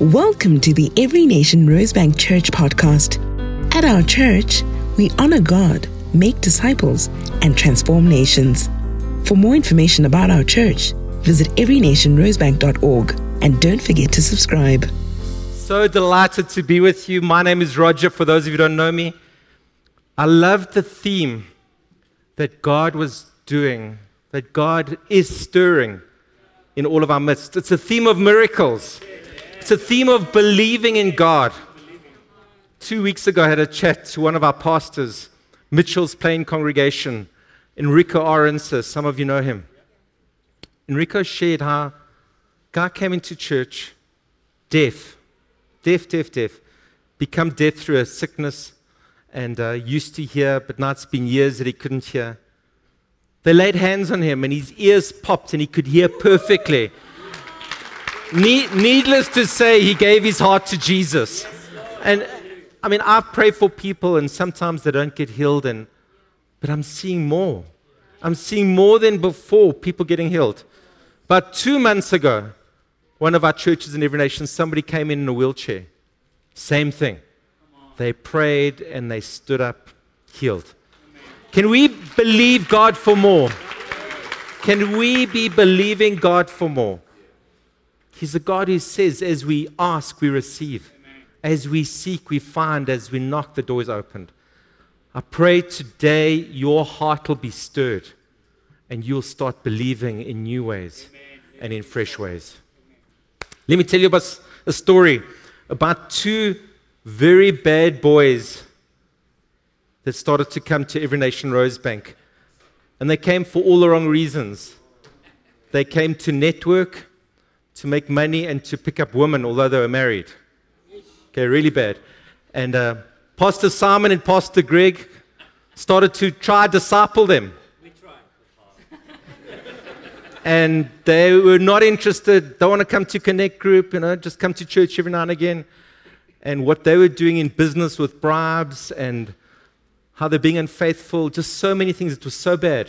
Welcome to the Every Nation Rosebank Church podcast. At our church, we honor God, make disciples, and transform nations. For more information about our church, visit everynationrosebank.org and don't forget to subscribe. So delighted to be with you. My name is Roger, for those of you who don't know me. I love the theme that God was doing, that God is stirring in all of our midst. It's a theme of miracles, it's a theme of believing in God. Two weeks ago, I had a chat to one of our pastors, Mitchell's Plain Congregation, Enrico Orense. Some of you know him. Enrico shared how God came into church deaf, deaf, deaf, deaf, become deaf through a sickness and uh, used to hear, but now it's been years that he couldn't hear. They laid hands on him and his ears popped and he could hear perfectly. Needless to say, he gave his heart to Jesus. And I mean, I pray for people and sometimes they don't get healed, and, but I'm seeing more. I'm seeing more than before people getting healed. But two months ago, one of our churches in every nation, somebody came in in a wheelchair. Same thing. They prayed and they stood up healed. Can we believe God for more? Can we be believing God for more? He's a God who says, as we ask, we receive. As we seek, we find. As we knock, the door is opened. I pray today your heart will be stirred and you'll start believing in new ways and in fresh ways. Let me tell you about a story about two very bad boys that started to come to Every Nation Rosebank. And they came for all the wrong reasons. They came to network, to make money, and to pick up women, although they were married. Okay, really bad. And uh, Pastor Simon and Pastor Greg started to try disciple them. We tried. And they were not interested. Don't want to come to Connect Group, you know, just come to church every now and again and what they were doing in business with bribes and how they're being unfaithful, just so many things. It was so bad.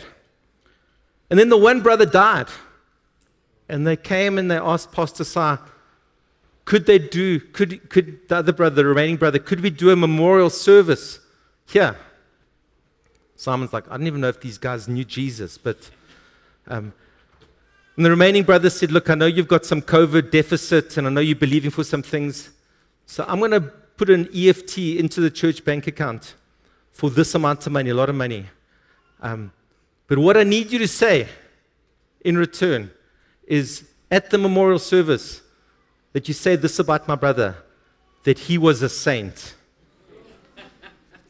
And then the one brother died. And they came and they asked Pastor Sa, could they do, could, could the other brother, the remaining brother, could we do a memorial service here? Simon's like, I don't even know if these guys knew Jesus, but. Um, and the remaining brother said, Look, I know you've got some COVID deficit, and I know you're believing for some things. So I'm going to put an EFT into the church bank account for this amount of money, a lot of money. Um, but what I need you to say in return is at the memorial service that you say this about my brother that he was a saint.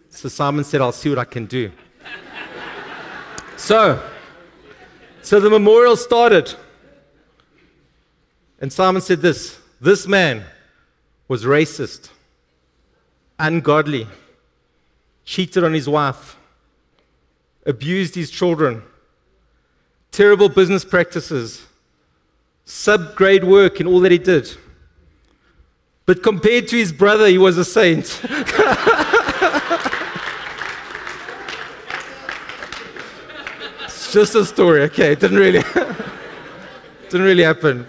So Simon said, I'll see what I can do. so, so the memorial started. And Simon said this this man was racist, ungodly, cheated on his wife, abused his children, terrible business practices, subgrade work in all that he did. But compared to his brother, he was a saint. it's just a story, okay? It didn't really, didn't really happen.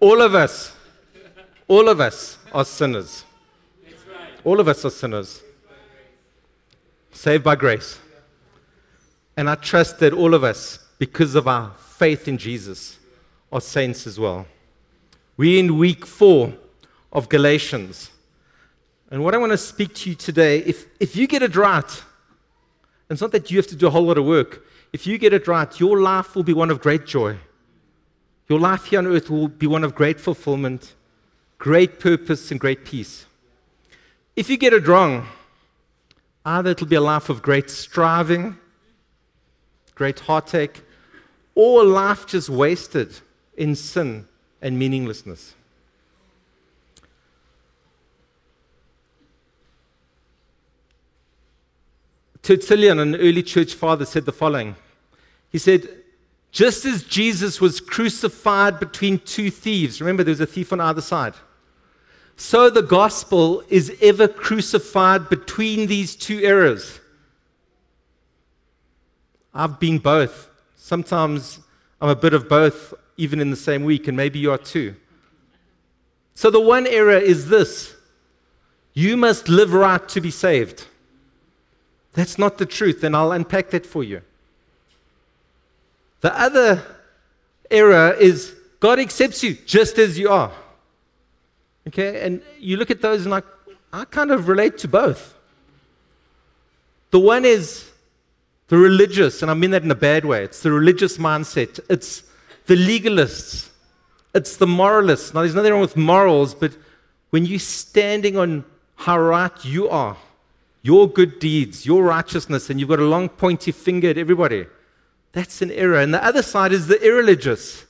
All of us, all of us are sinners. All of us are sinners. Saved by grace. And I trust that all of us, because of our faith in Jesus, are saints as well. We're in week four of Galatians. And what I want to speak to you today, if, if you get it right, it's not that you have to do a whole lot of work. If you get it right, your life will be one of great joy. Your life here on earth will be one of great fulfillment, great purpose, and great peace. If you get it wrong, either it'll be a life of great striving, great heartache, or life just wasted in sin and meaninglessness. Tertullian, an early church father, said the following. He said, just as Jesus was crucified between two thieves, remember there was a thief on either side. So the gospel is ever crucified between these two errors. I've been both. Sometimes I'm a bit of both, even in the same week, and maybe you are too. So the one error is this you must live right to be saved. That's not the truth, and I'll unpack that for you. The other error is God accepts you just as you are. Okay, and you look at those and I kind of relate to both. The one is the religious, and I mean that in a bad way. It's the religious mindset. It's the legalists. It's the moralists. Now, there's nothing wrong with morals, but when you're standing on how right you are, your good deeds, your righteousness, and you've got a long pointy finger at everybody, that's an error. And the other side is the irreligious,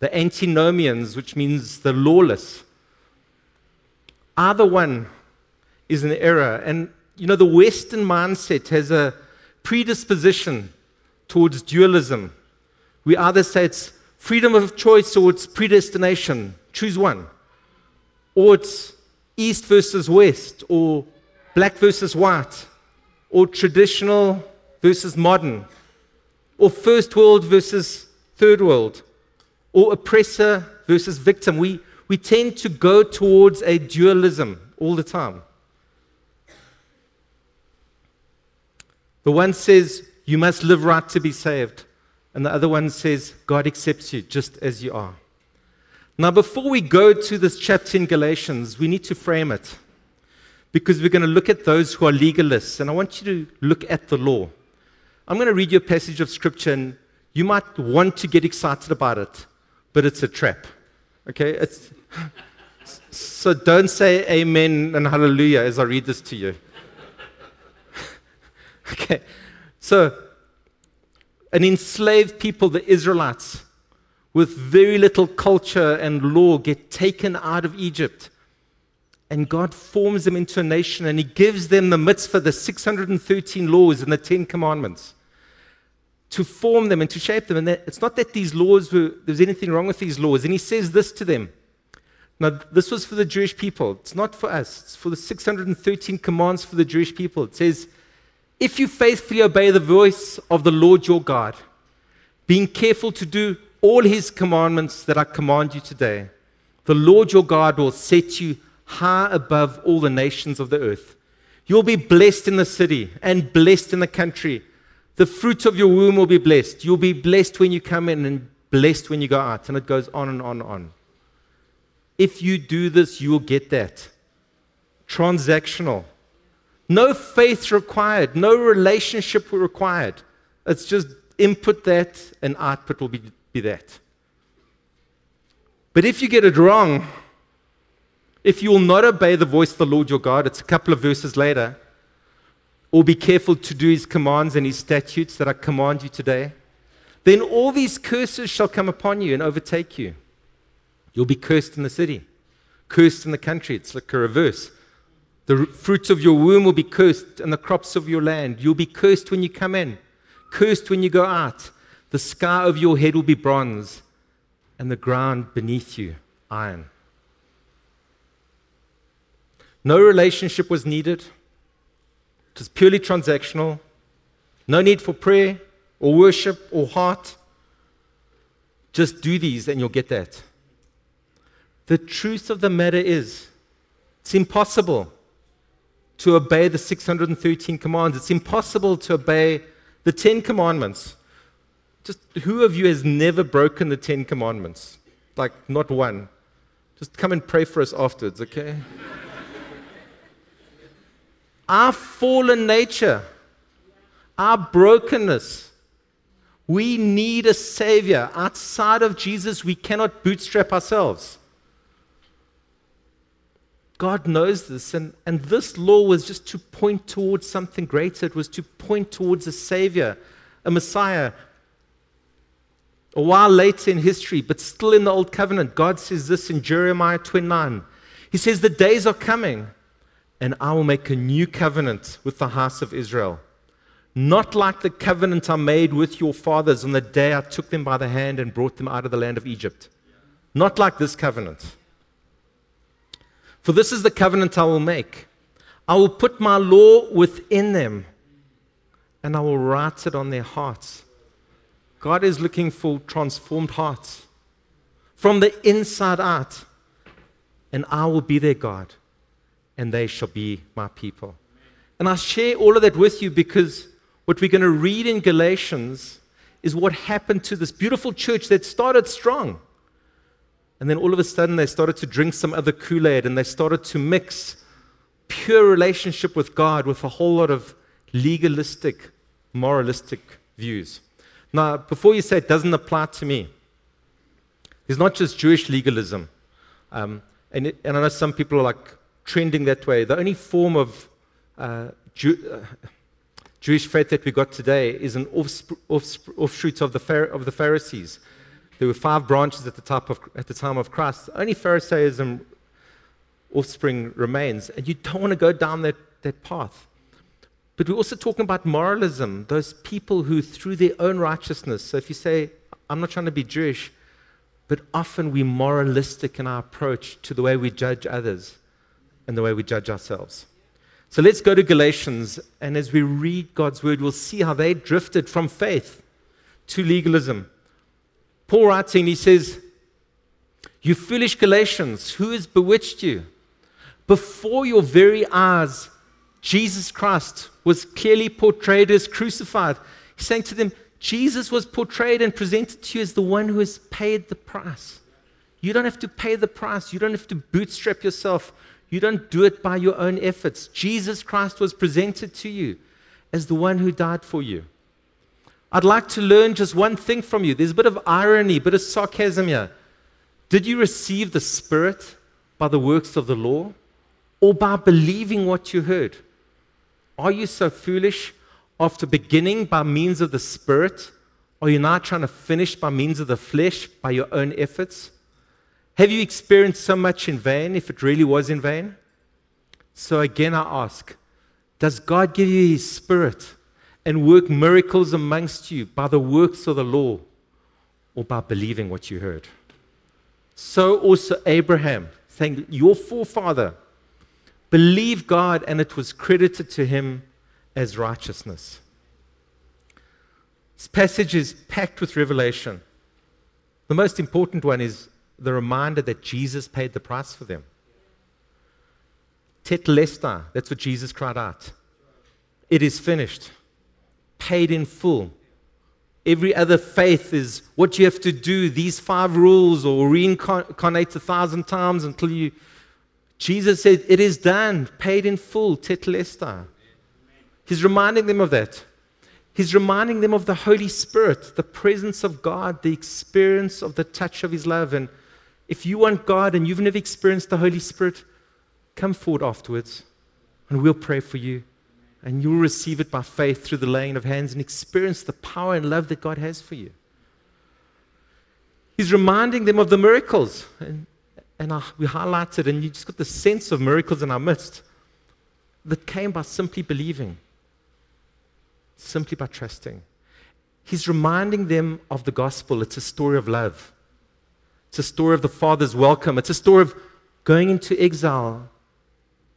the antinomians, which means the lawless. Either one is an error. And, you know, the Western mindset has a predisposition towards dualism. We either say it's freedom of choice or it's predestination. Choose one. Or it's east versus west, or black versus white, or traditional versus modern, or first world versus third world, or oppressor versus victim. We, we tend to go towards a dualism all the time. The one says, You must live right to be saved. And the other one says, God accepts you just as you are. Now, before we go to this chapter in Galatians, we need to frame it because we're going to look at those who are legalists. And I want you to look at the law. I'm going to read you a passage of scripture, and you might want to get excited about it, but it's a trap. Okay? It's, so don't say amen and hallelujah as I read this to you. Okay, so an enslaved people, the Israelites, with very little culture and law, get taken out of Egypt. And God forms them into a nation and He gives them the mitzvah, the 613 laws and the 10 commandments to form them and to shape them. And it's not that these laws were, there's anything wrong with these laws. And He says this to them. Now, this was for the Jewish people. It's not for us. It's for the 613 commands for the Jewish people. It says, if you faithfully obey the voice of the Lord your God, being careful to do all his commandments that I command you today, the Lord your God will set you high above all the nations of the earth. You'll be blessed in the city and blessed in the country. The fruit of your womb will be blessed. You'll be blessed when you come in and blessed when you go out. And it goes on and on and on. If you do this, you will get that. Transactional. No faith required, no relationship required. It's just input that and output will be, be that. But if you get it wrong, if you will not obey the voice of the Lord your God, it's a couple of verses later, or be careful to do his commands and his statutes that I command you today, then all these curses shall come upon you and overtake you. You'll be cursed in the city, cursed in the country. It's like a reverse. The fruits of your womb will be cursed, and the crops of your land. You'll be cursed when you come in, cursed when you go out. The scar of your head will be bronze, and the ground beneath you iron. No relationship was needed. It was purely transactional. No need for prayer or worship or heart. Just do these and you'll get that. The truth of the matter is, it's impossible to obey the 613 commands. It's impossible to obey the 10 commandments. Just who of you has never broken the 10 commandments? Like, not one. Just come and pray for us afterwards, okay? our fallen nature, our brokenness, we need a Savior. Outside of Jesus, we cannot bootstrap ourselves. God knows this, and, and this law was just to point towards something greater. It was to point towards a Savior, a Messiah. A while later in history, but still in the Old Covenant, God says this in Jeremiah 29. He says, The days are coming, and I will make a new covenant with the house of Israel. Not like the covenant I made with your fathers on the day I took them by the hand and brought them out of the land of Egypt. Not like this covenant. For this is the covenant I will make. I will put my law within them, and I will write it on their hearts. God is looking for transformed hearts from the inside out. And I will be their God, and they shall be my people. And I share all of that with you because what we're going to read in Galatians is what happened to this beautiful church that started strong. And then all of a sudden, they started to drink some other Kool Aid and they started to mix pure relationship with God with a whole lot of legalistic, moralistic views. Now, before you say it doesn't apply to me, it's not just Jewish legalism. Um, and, it, and, I know some people are like trending that way. The only form of uh, Jew, uh, Jewish faith that we got today is an offshoot of the, of the Pharisees. There were five branches at the, top of, at the time of Christ. Only Pharisaism offspring remains. And you don't want to go down that, that path. But we're also talking about moralism, those people who, through their own righteousness, so if you say, I'm not trying to be Jewish, but often we're moralistic in our approach to the way we judge others and the way we judge ourselves. So let's go to Galatians, and as we read God's word, we'll see how they drifted from faith to legalism. Paul writes and he says, You foolish Galatians, who has bewitched you? Before your very eyes, Jesus Christ was clearly portrayed as crucified. He's saying to them, Jesus was portrayed and presented to you as the one who has paid the price. You don't have to pay the price. You don't have to bootstrap yourself. You don't do it by your own efforts. Jesus Christ was presented to you as the one who died for you. I'd like to learn just one thing from you. There's a bit of irony, a bit of sarcasm here. Did you receive the Spirit by the works of the law or by believing what you heard? Are you so foolish after beginning by means of the Spirit? Are you now trying to finish by means of the flesh, by your own efforts? Have you experienced so much in vain if it really was in vain? So again, I ask Does God give you His Spirit? And work miracles amongst you by the works of the law or by believing what you heard. So also Abraham, saying, Your forefather believed God and it was credited to him as righteousness. This passage is packed with revelation. The most important one is the reminder that Jesus paid the price for them. Tetelestai, that's what Jesus cried out. It is finished paid in full. Every other faith is what you have to do, these five rules, or reincarnate a thousand times until you. Jesus said, It is done, paid in full, tetelestai. He's reminding them of that. He's reminding them of the Holy Spirit, the presence of God, the experience of the touch of His love. And if you want God and you've never experienced the Holy Spirit, come forward afterwards and we'll pray for you and you'll receive it by faith through the laying of hands and experience the power and love that God has for you. He's reminding them of the miracles. And, and I, we highlighted, and you just got the sense of miracles in our midst that came by simply believing, simply by trusting. He's reminding them of the gospel. It's a story of love, it's a story of the Father's welcome, it's a story of going into exile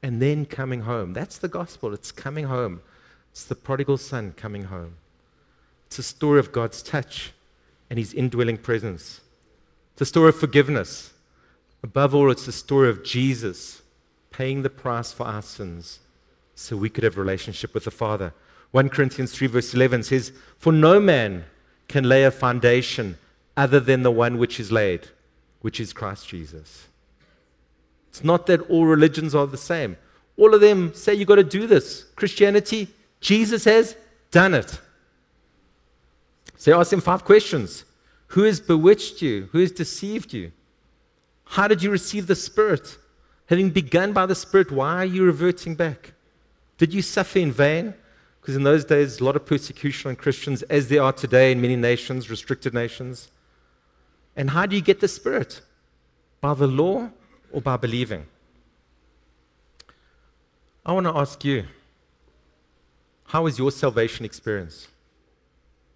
and then coming home. That's the gospel. It's coming home. It's the prodigal son coming home. It's a story of God's touch and his indwelling presence. It's a story of forgiveness. Above all, it's a story of Jesus paying the price for our sins so we could have a relationship with the Father. 1 Corinthians 3, verse 11 says, For no man can lay a foundation other than the one which is laid, which is Christ Jesus. It's not that all religions are the same. All of them say you've got to do this. Christianity, Jesus has done it. So ask him five questions Who has bewitched you? Who has deceived you? How did you receive the Spirit? Having begun by the Spirit, why are you reverting back? Did you suffer in vain? Because in those days, a lot of persecution on Christians, as there are today in many nations, restricted nations. And how do you get the Spirit? By the law or by believing? I want to ask you how was your salvation experience?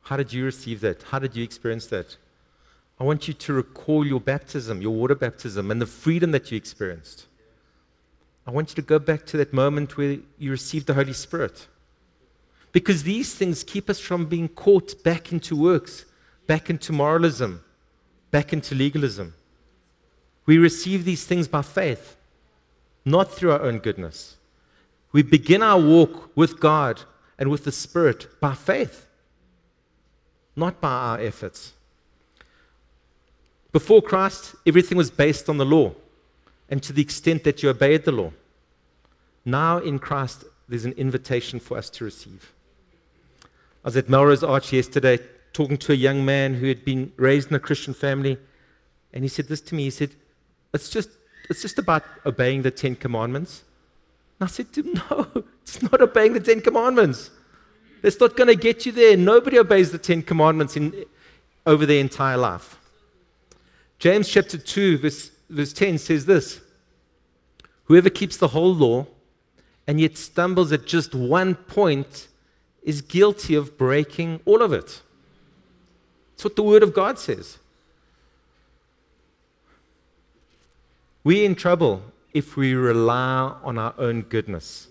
How did you receive that? How did you experience that? I want you to recall your baptism, your water baptism, and the freedom that you experienced. I want you to go back to that moment where you received the Holy Spirit. Because these things keep us from being caught back into works. back into moralism, back into legalism. We receive these things by faith, not through our own goodness. We begin our walk with God and with the Spirit by faith, not by our efforts. Before Christ, everything was based on the law, and to the extent that you obeyed the law. Now in Christ, there's an invitation for us to receive. I was at Melrose Arch yesterday talking to a young man who had been raised in a Christian family, and he said this to me. He said, It's just, it's just about obeying the Ten Commandments. And I said to him, No, it's not obeying the Ten Commandments. That's not going to get you there. Nobody obeys the Ten Commandments in, over their entire life. James chapter 2, verse, verse 10 says this Whoever keeps the whole law and yet stumbles at just one point is guilty of breaking all of it. That's what the Word of God says. We're in trouble if we rely on our own goodness.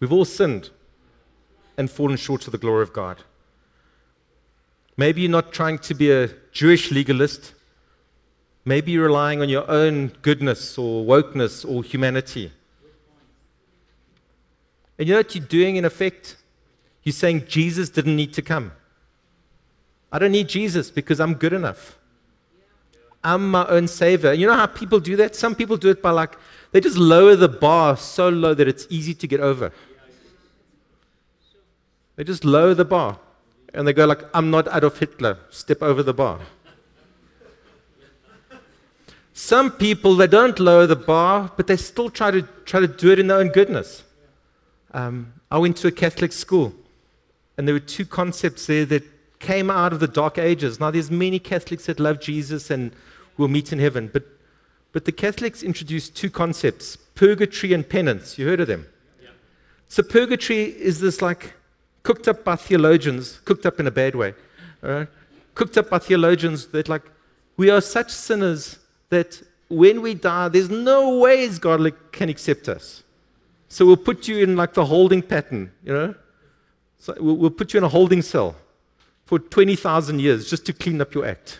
We've all sinned and fallen short of the glory of God. Maybe you're not trying to be a Jewish legalist. Maybe you're relying on your own goodness or wokeness or humanity. And you know what you're doing in effect? You're saying Jesus didn't need to come. I don't need Jesus because I'm good enough. I'm my own savior. You know how people do that? Some people do it by like, they just lower the bar so low that it's easy to get over. They just lower the bar and they go like, I'm not Adolf Hitler. Step over the bar. Some people, they don't lower the bar, but they still try to, try to do it in their own goodness. Um, I went to a Catholic school, and there were two concepts there that came out of the dark ages. Now, there's many Catholics that love Jesus and will meet in heaven, but, but the Catholics introduced two concepts purgatory and penance. You heard of them? Yeah. So, purgatory is this like cooked up by theologians, cooked up in a bad way, right? cooked up by theologians that, like, we are such sinners that when we die, there's no ways God can accept us. So we'll put you in like the holding pattern, you know? So we'll, we'll put you in a holding cell for 20,000 years just to clean up your act.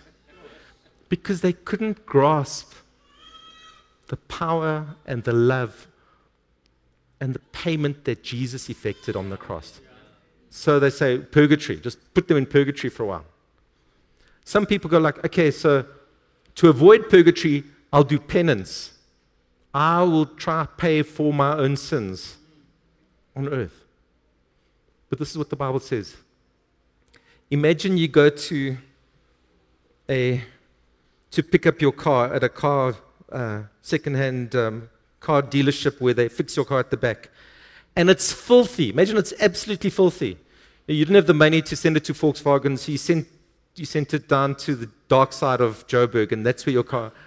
Because they couldn't grasp the power and the love and the payment that Jesus effected on the cross. So they say purgatory, just put them in purgatory for a while. Some people go like, okay, so to avoid purgatory, I'll do penance. I will try to pay for my own sins on earth. But this is what the Bible says. Imagine you go to a to pick up your car at a car uh, second-hand um, car dealership where they fix your car at the back, and it's filthy. Imagine it's absolutely filthy. You didn't have the money to send it to Volkswagen, so you sent you sent it down to the dark side of Joburg, and that's where your car.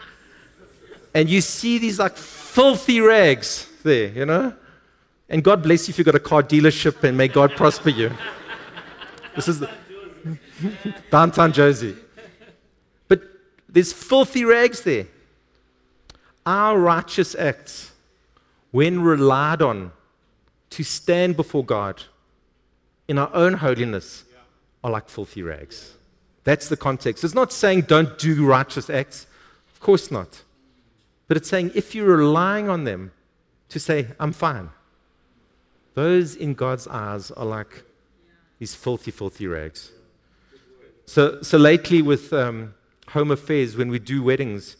And you see these like filthy rags there, you know? And God bless you if you've got a car dealership, and may God prosper you. This is the, downtown Jozi. But there's filthy rags there. Our righteous acts, when relied on to stand before God in our own holiness, are like filthy rags. That's the context. It's not saying don't do righteous acts. Of course not. But it's saying if you're relying on them to say, I'm fine, those in God's eyes are like these filthy, filthy rags. So, so lately with um, home affairs, when we do weddings,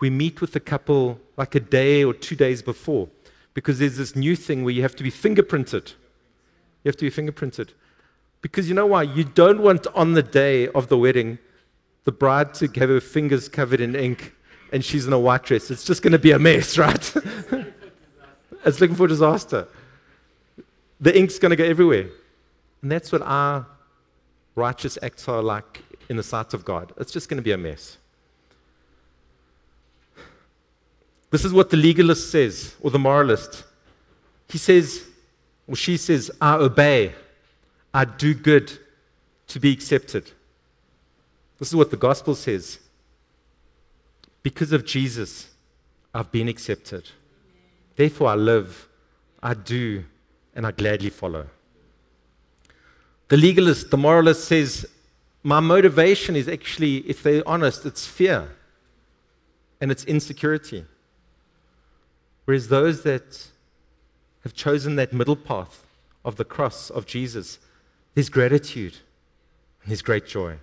we meet with the couple like a day or two days before because there's this new thing where you have to be fingerprinted. You have to be fingerprinted. Because you know why? You don't want on the day of the wedding the bride to have her fingers covered in ink and she's in a white dress. It's just going to be a mess, right? it's looking for disaster. The ink's going to go everywhere. And that's what our righteous acts are like in the sight of God. It's just going to be a mess. This is what the legalist says, or the moralist. He says, or she says, I obey. I do good to be accepted. This is what the gospel says. Because of Jesus, I've been accepted. Therefore, I live, I do, and I gladly follow. The legalist, the moralist says, My motivation is actually, if they're honest, it's fear and it's insecurity. Whereas those that have chosen that middle path of the cross of Jesus, there's gratitude and there's great joy.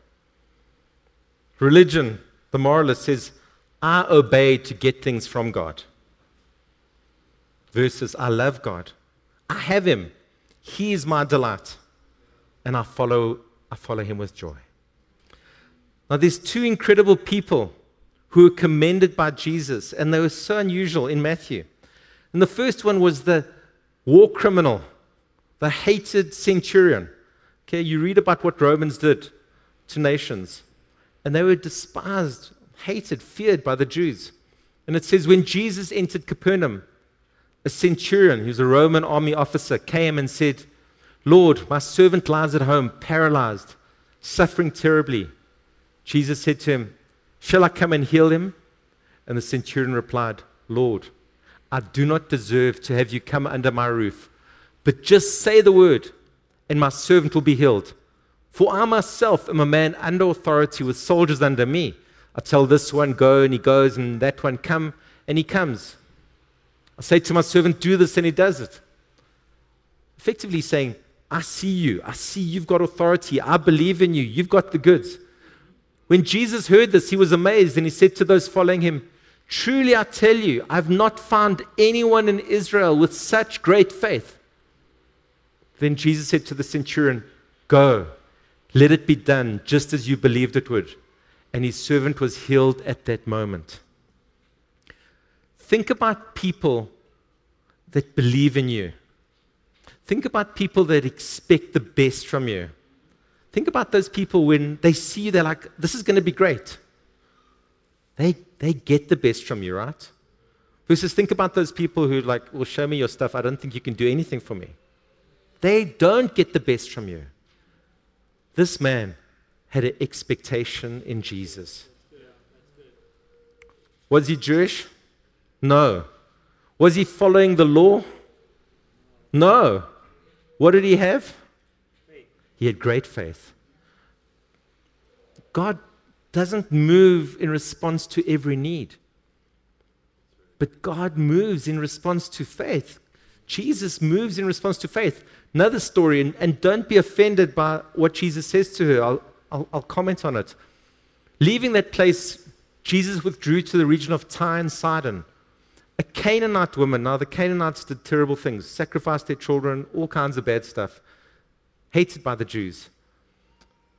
Religion, the moralist says, I obey to get things from God. Versus, I love God. I have Him. He is my delight. And I follow, I follow Him with joy. Now, there's two incredible people who were commended by Jesus, and they were so unusual in Matthew. And the first one was the war criminal, the hated centurion. Okay, you read about what Romans did to nations, and they were despised, hated, feared by the Jews. And it says, when Jesus entered Capernaum, a centurion, who's a Roman army officer, came and said, Lord, my servant lies at home, paralyzed, suffering terribly. Jesus said to him, Shall I come and heal him? And the centurion replied, Lord, I do not deserve to have you come under my roof, but just say the word, and my servant will be healed. For I myself am a man under authority with soldiers under me. I tell this one, go, and he goes, and that one, come, and he comes. I say to my servant, do this, and he does it. Effectively saying, I see you. I see you've got authority. I believe in you. You've got the goods. When Jesus heard this, he was amazed, and he said to those following him, Truly I tell you, I've not found anyone in Israel with such great faith. Then Jesus said to the centurion, Go, let it be done just as you believed it would. And his servant was healed at that moment. Think about people that believe in you. Think about people that expect the best from you. Think about those people when they see you, they're like, this is going to be great. They, they get the best from you, right? Versus think about those people who like, well, show me your stuff. I don't think you can do anything for me. They don't get the best from you. This man had an expectation in Jesus. Was he Jewish? No. Was he following the law? No. What did he have? He had great faith. God doesn't move in response to every need. But God moves in response to faith. Jesus moves in response to faith. Another story, and, and don't be offended by what Jesus says to her. I'll, I'll, I'll comment on it. Leaving that place, Jesus withdrew to the region of Tyre and Sidon. A Canaanite woman, now the Canaanites did terrible things, sacrificed their children, all kinds of bad stuff, hated by the Jews.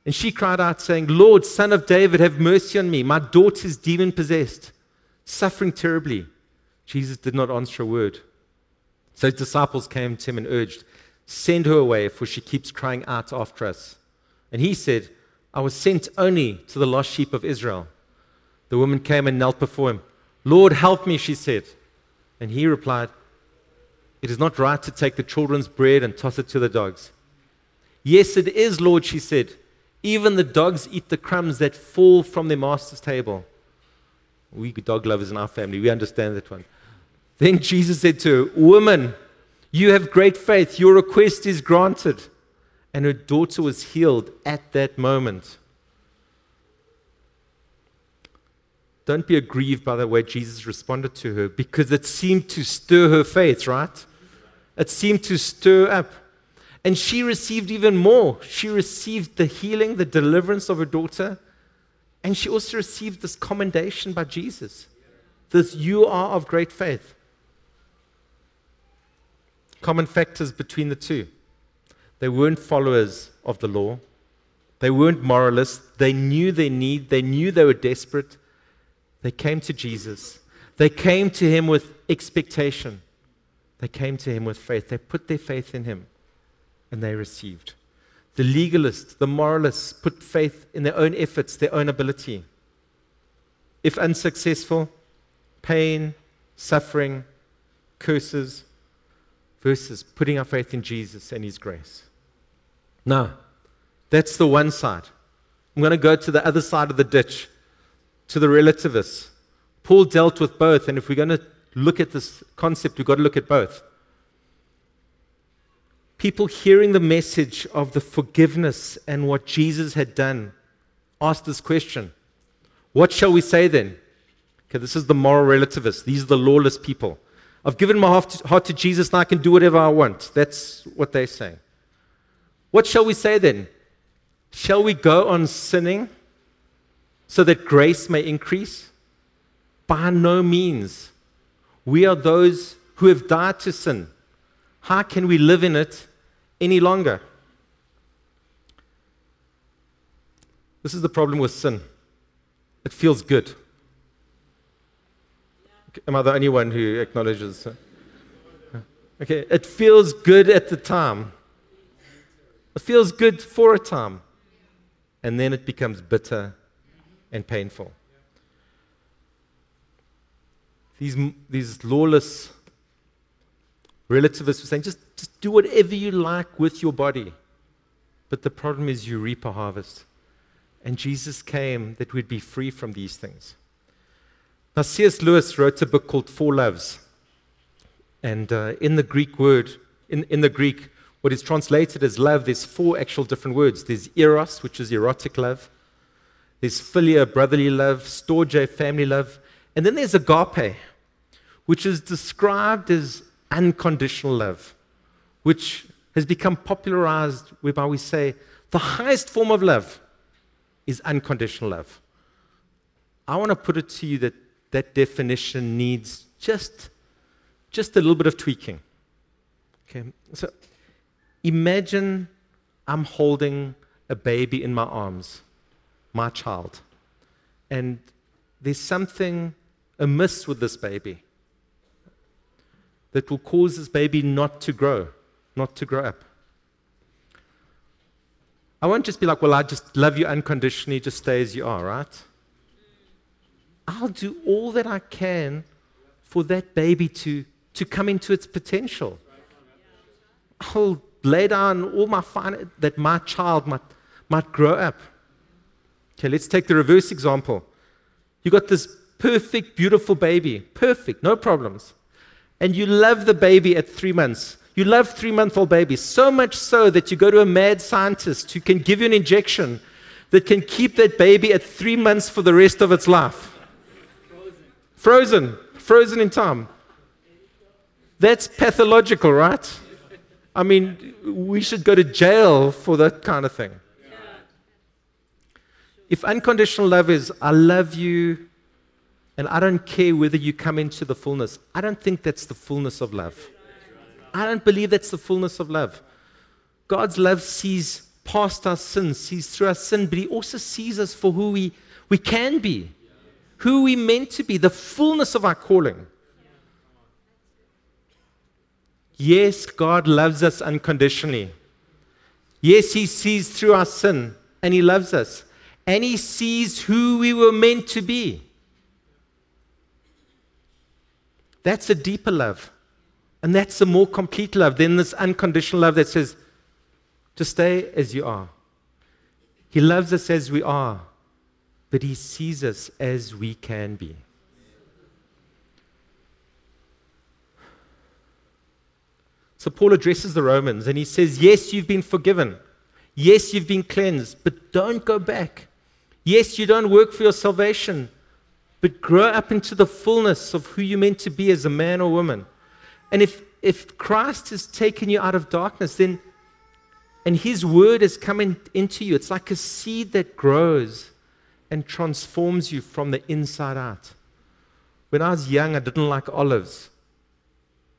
And she cried out, saying, Lord, son of David, have mercy on me. My daughter is demon possessed, suffering terribly. Jesus did not answer a word. So his disciples came to him and urged, Send her away, for she keeps crying out after us. And he said, I was sent only to the lost sheep of Israel. The woman came and knelt before him. Lord, help me, she said. And he replied, It is not right to take the children's bread and toss it to the dogs. Yes, it is, Lord, she said. Even the dogs eat the crumbs that fall from their master's table. We dog lovers in our family, we understand that one. Then Jesus said to her, Woman, you have great faith. Your request is granted. And her daughter was healed at that moment. Don't be aggrieved by the way Jesus responded to her because it seemed to stir her faith, right? It seemed to stir up and she received even more. She received the healing, the deliverance of her daughter. And she also received this commendation by Jesus this you are of great faith. Common factors between the two. They weren't followers of the law, they weren't moralists. They knew their need, they knew they were desperate. They came to Jesus. They came to him with expectation. They came to him with faith. They put their faith in him and they received. The legalists, the moralists put faith in their own efforts, their own ability. If unsuccessful, pain, suffering, curses, versus putting our faith in Jesus and His grace. Now, that's the one side. I'm going to go to the other side of the ditch, to the relativists. Paul dealt with both, and if we're going to look at this concept, we've got to look at both. people hearing the message of the forgiveness and what Jesus had done asked this question What shall we say then? Okay, this is the moral relativists. These are the lawless people. I've given my heart to, Jesus and I can do whatever I want. That's what they're saying. What shall we say then? Shall we go on sinning so that grace may increase? By no means. We are those who have died to sin. How can we live in it any longer? This is the problem with sin. It feels good. Am I the only one who acknowledges? Okay, it feels good at the time. It feels good for a time. And then it becomes bitter and painful. These, these lawless relativists were saying, just, just do whatever you like with your body. But the problem is, you reap a harvest. And Jesus came that we'd be free from these things. Now, C.S. Lewis wrote a book called Four Loves. And uh, in the Greek word, in, in the Greek, what is translated as love, there's four actual different words. There's eros, which is erotic love. There's philia, brotherly love. Storge, family love. And then there's agape, which is described as unconditional love, which has become popularized whereby we say the highest form of love is unconditional love. I want to put it to you that that definition needs just, just a little bit of tweaking. Okay, so imagine I'm holding a baby in my arms, my child, and there's something amiss with this baby that will cause this baby not to grow, not to grow up. I won't just be like, well, I just love you unconditionally, just stay as you are, right? I'll do all that I can for that baby to, to come into its potential. I'll lay down all my fun that my child might, might grow up. Okay, let's take the reverse example. You got this perfect, beautiful baby, perfect, no problems. And you love the baby at three months. You love three month old babies, so much so that you go to a mad scientist who can give you an injection that can keep that baby at three months for the rest of its life. Frozen, frozen in time. That's pathological, right? I mean, we should go to jail for that kind of thing. If unconditional love is, I love you and I don't care whether you come into the fullness, I don't think that's the fullness of love. I don't believe that's the fullness of love. God's love sees past our sins, sees through our sin, but He also sees us for who we, we can be who we meant to be, the fullness of our calling. Yes, God loves us unconditionally. Yes, He sees through our sin and He loves us. And He sees who we were meant to be. That's a deeper love. And that's a more complete love than this unconditional love that says, just stay as you are. He loves us as we are but He sees us as we can be. So Paul addresses the Romans and he says, Yes, you've been forgiven. Yes, you've been cleansed, but don't go back. Yes, you don't work for your salvation, but grow up into the fullness of who you're meant to be as a man or woman. And if, if Christ has taken you out of darkness, then and his word is coming into you, it's like a seed that grows and transforms you from the inside out. When I was young, I didn't like olives.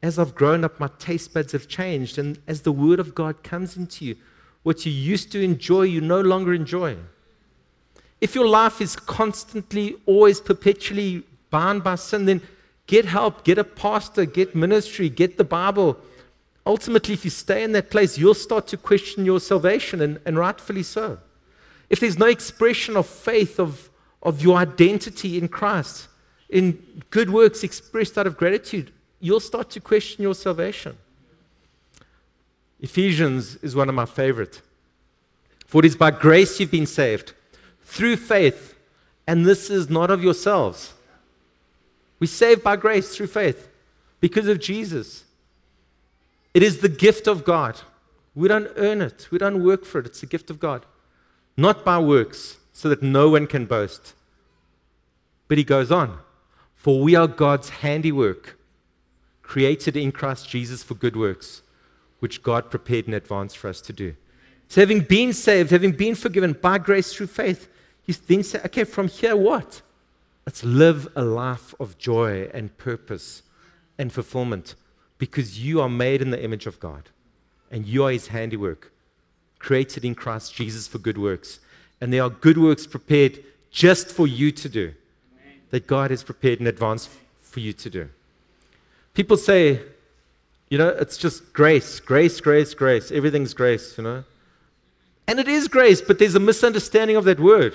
As I've grown up, my taste buds have changed. And as the Word of God comes into you, what you used to enjoy, you no longer enjoy. If your life is constantly, always, perpetually bound by sin, then get help, get a pastor, get ministry, get the Bible. Ultimately, if you stay in that place, you'll start to question your salvation, and, and rightfully so if there's no expression of faith, of, of your identity in Christ, in good works expressed out of gratitude, you'll start to question your salvation. Ephesians is one of my favorite. For it is by grace you've been saved, through faith, and this is not of yourselves. We're saved by grace through faith because of Jesus. It is the gift of God, We don't earn it, we don't work for it. It's a gift of God. Not by works, so that no one can boast. But he goes on For we are God's handiwork, created in Christ Jesus for good works, which God prepared in advance for us to do. So, having been saved, having been forgiven by grace through faith, you then say, okay, from here, what? Let's live a life of joy and purpose and fulfillment because you are made in the image of God and you are his handiwork, created in Christ Jesus for good works. And there are good works prepared just for you to do, that God has prepared in advance for you to do. People say, you know, it's just grace, grace, grace, grace. Everything's grace, you know. And it is grace, but there's a misunderstanding of that word.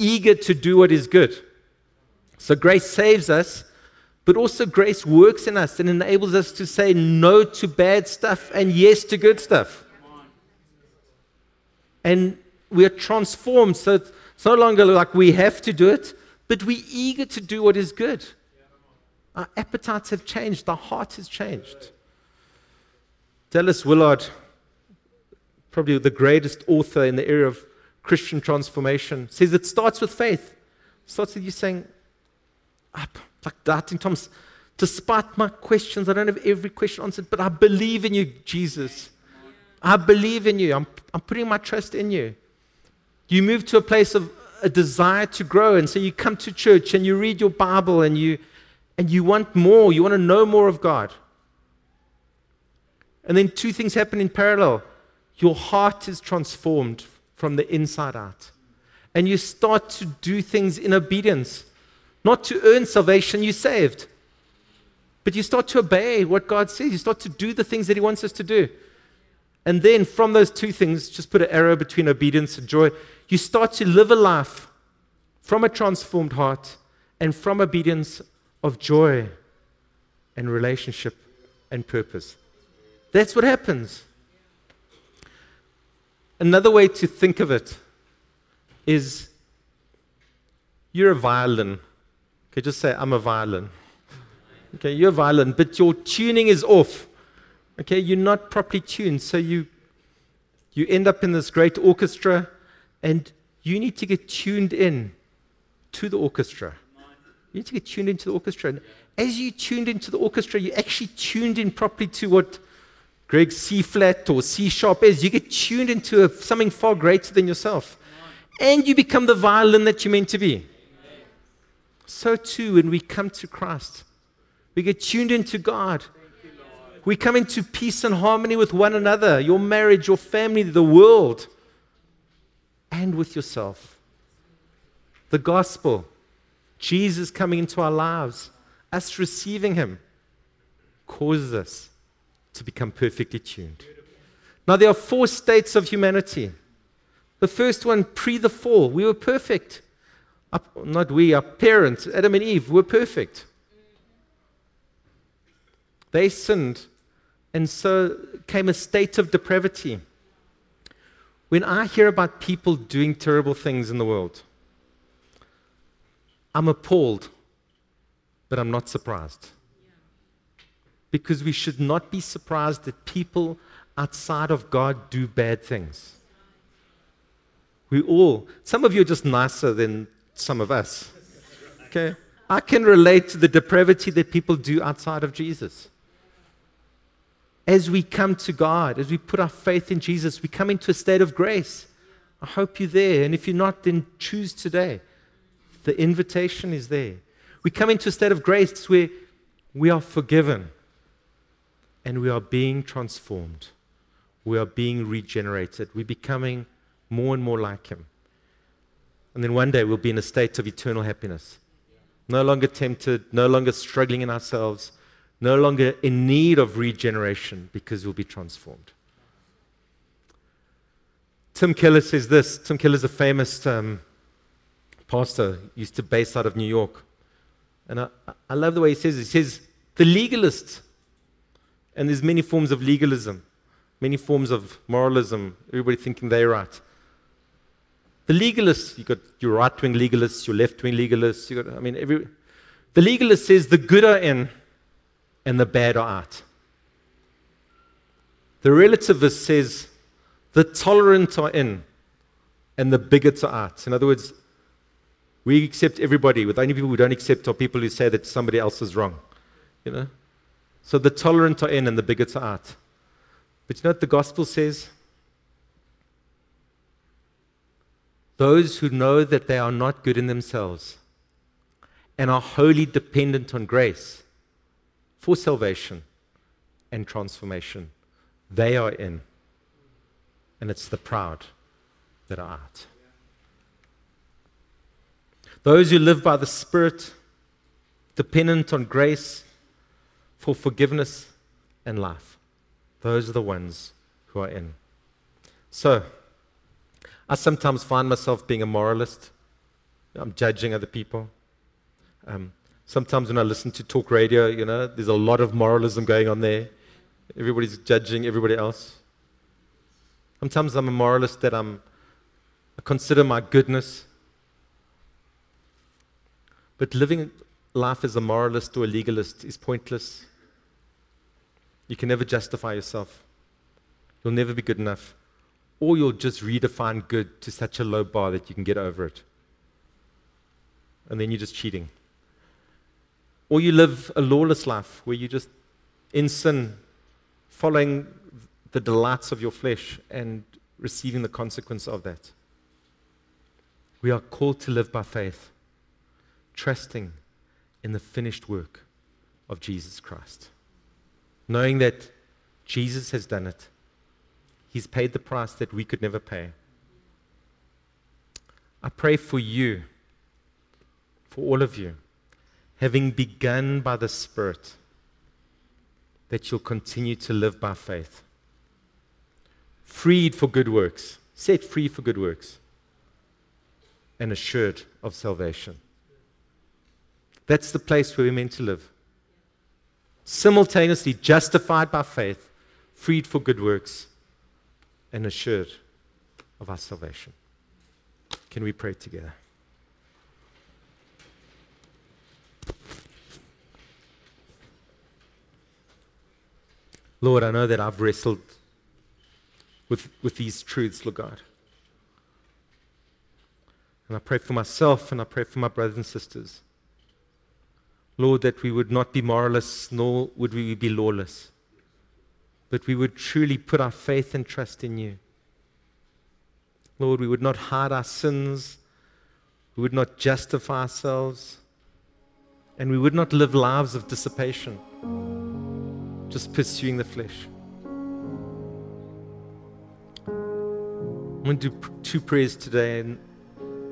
eager to do what is good. So grace saves us, but also grace works in us and enables us to say no to bad stuff and yes to good stuff. And we are transformed so it's no longer like we have to do it, but we're eager to do what is good. Our appetites have changed, our heart has changed. Dallas Willard probably the greatest author in the area of Christian transformation, says it starts with faith. It starts with you saying, up, like doubting Thomas, despite my questions, I don't have every question answered, but I believe in you, Jesus. I believe in you. I'm, I'm putting my trust in you. You move to a place of a desire to grow, and so you come to church and you read your Bible and you and you want more, you want to know more of God. And then two things happen in parallel your heart is transformed from the inside out. And you start to do things in obedience. Not to earn salvation, you're saved. But you start to obey what God says. You start to do the things that He wants us to do. And then from those two things, just put an arrow between obedience and joy, you start to live a life from a transformed heart and from obedience of joy and relationship and purpose. That's what happens. Another way to think of it is you're a violin. Okay, just say, I'm a violin. Okay, you're a violin, but your tuning is off. Okay, you're not properly tuned. So you, you end up in this great orchestra, and you need to get tuned in to the orchestra. You need to get tuned into the orchestra. And as you tuned into the orchestra, you actually tuned in properly to what Greg C flat or C sharp is, you get tuned into a, something far greater than yourself. And you become the violin that you're meant to be. So too, when we come to Christ, we get tuned into God. We come into peace and harmony with one another, your marriage, your family, the world, and with yourself. The gospel, Jesus coming into our lives, us receiving Him, causes us to become perfectly tuned. Now, there are four states of humanity. The first one, pre the fall, we were perfect. Not we, our parents, Adam and Eve, were perfect. They sinned, and so came a state of depravity. When I hear about people doing terrible things in the world, I'm appalled, but I'm not surprised because we should not be surprised that people outside of God do bad things. We all, some of you are just nicer than some of us. Okay? I can relate to the depravity that people do outside of Jesus. As we come to God, as we put our faith in Jesus, we come into a state of grace. I hope you're there. And if you're not, then choose today. The invitation is there. We come into a state of grace where we are forgiven and we are being transformed. We are being regenerated. We're becoming more and more like Him. And then one day we'll be in a state of eternal happiness. No longer tempted, no longer struggling in ourselves, no longer in need of regeneration because we'll be transformed. Tim Keller says this. Tim Keller is a famous um, pastor, used to base out of New York. And I, I love the way he says it. He says, the legalist, and there's many forms of legalism, many forms of moralism, everybody thinking they're right. The legalists, you've got your right wing legalists, your left wing legalists, you got, I mean, every, the legalist says the good are in and the bad are out. The relativist says the tolerant are in and the bigots are out. In other words, we accept everybody. With only people we don't accept are people who say that somebody else is wrong. You know? So the tolerant are in and the bigots are out. But you know what the gospel says? Those who know that they are not good in themselves and are wholly dependent on grace for salvation and transformation, they are in. And it's the proud that are out. Those who live by the Spirit, dependent on grace for forgiveness and life, those are the ones who are in. So, I sometimes find myself being a moralist. I'm judging other people. Um, sometimes when I listen to talk radio, you know, there's a lot of moralism going on there. Everybody's judging everybody else. Sometimes I'm a moralist that I'm, I consider my goodness. But living life as a moralist or a legalist is pointless. You can never justify yourself. You'll never be good enough. Or you'll just redefine good to such a low bar that you can get over it. And then you're just cheating. Or you live a lawless life where you just in sin, following the delights of your flesh and receiving the consequence of that. We are called to live by faith, trusting in the finished work of Jesus Christ, knowing that Jesus has done it. He's paid the price that we could never pay. I pray for you, for all of you, having begun by the Spirit, that you'll continue to live by faith freed for good works, set free for good works, and assured of salvation. That's the place where we're meant to live. Simultaneously justified by faith, freed for good works, and assured of our salvation. Can we pray together? Lord, I know that I've wrestled with, with these truths, Lord God. And I pray for myself and I pray for my brothers and sisters. Lord, that we would not be moralists, nor would we be lawless, but we would truly put our faith and trust in you. Lord, we would not hide our sins, we would not justify ourselves, and we would not live lives of dissipation, just pursuing the flesh. I'm going to do two prayers today. And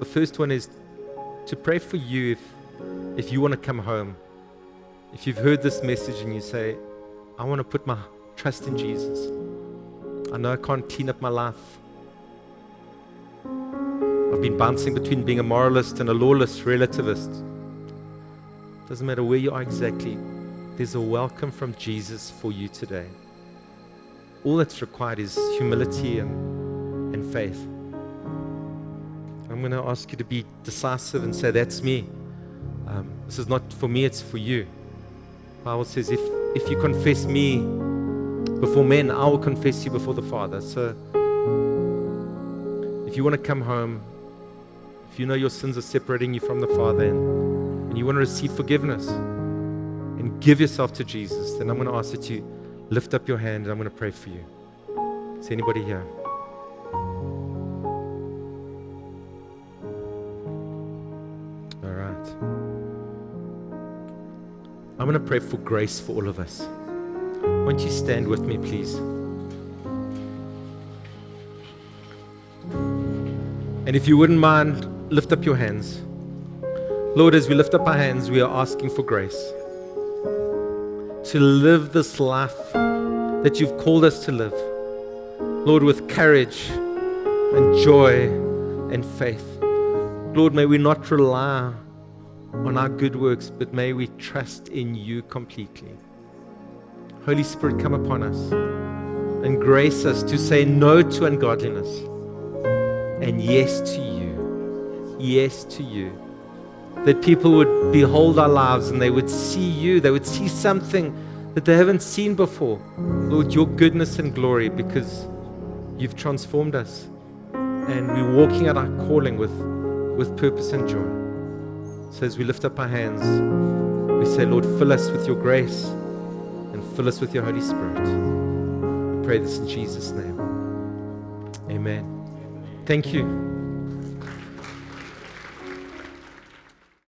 the first one is to pray for you if, if you want to come home. If you've heard this message and you say, I want to put my trust in Jesus. I know I can't clean up my life. I've been bouncing between being a moralist and a lawless relativist. Doesn't matter where you are exactly, there's a welcome from Jesus for you today. All that's required is humility and and faith. I'm going to ask you to be decisive and say, That's me. Um, this is not for me, it's for you. The Bible says, if, if you confess me before men, I will confess you before the Father. So if you want to come home, if you know your sins are separating you from the Father and, and you want to receive forgiveness and give yourself to Jesus, then I'm going to ask that you lift up your hand and I'm going to pray for you. Is anybody here? I'm going to pray for grace for all of us. Won't you stand with me, please? And if you wouldn't mind, lift up your hands. Lord, as we lift up our hands, we are asking for grace to live this life that you've called us to live. Lord, with courage, and joy and faith. Lord, may we not rely on our good works, but may we trust in you completely. Holy Spirit, come upon us and grace us to say no to ungodliness and yes to you. Yes to you. That people would behold our lives and they would see you, they would see something that they haven't seen before. Lord, your goodness and glory because you've transformed us and we're walking out our calling with, with purpose and joy. So as we lift up our hands, we say, Lord, fill us with your grace and fill us with your Holy Spirit. We pray this in Jesus' name. Amen. Thank you.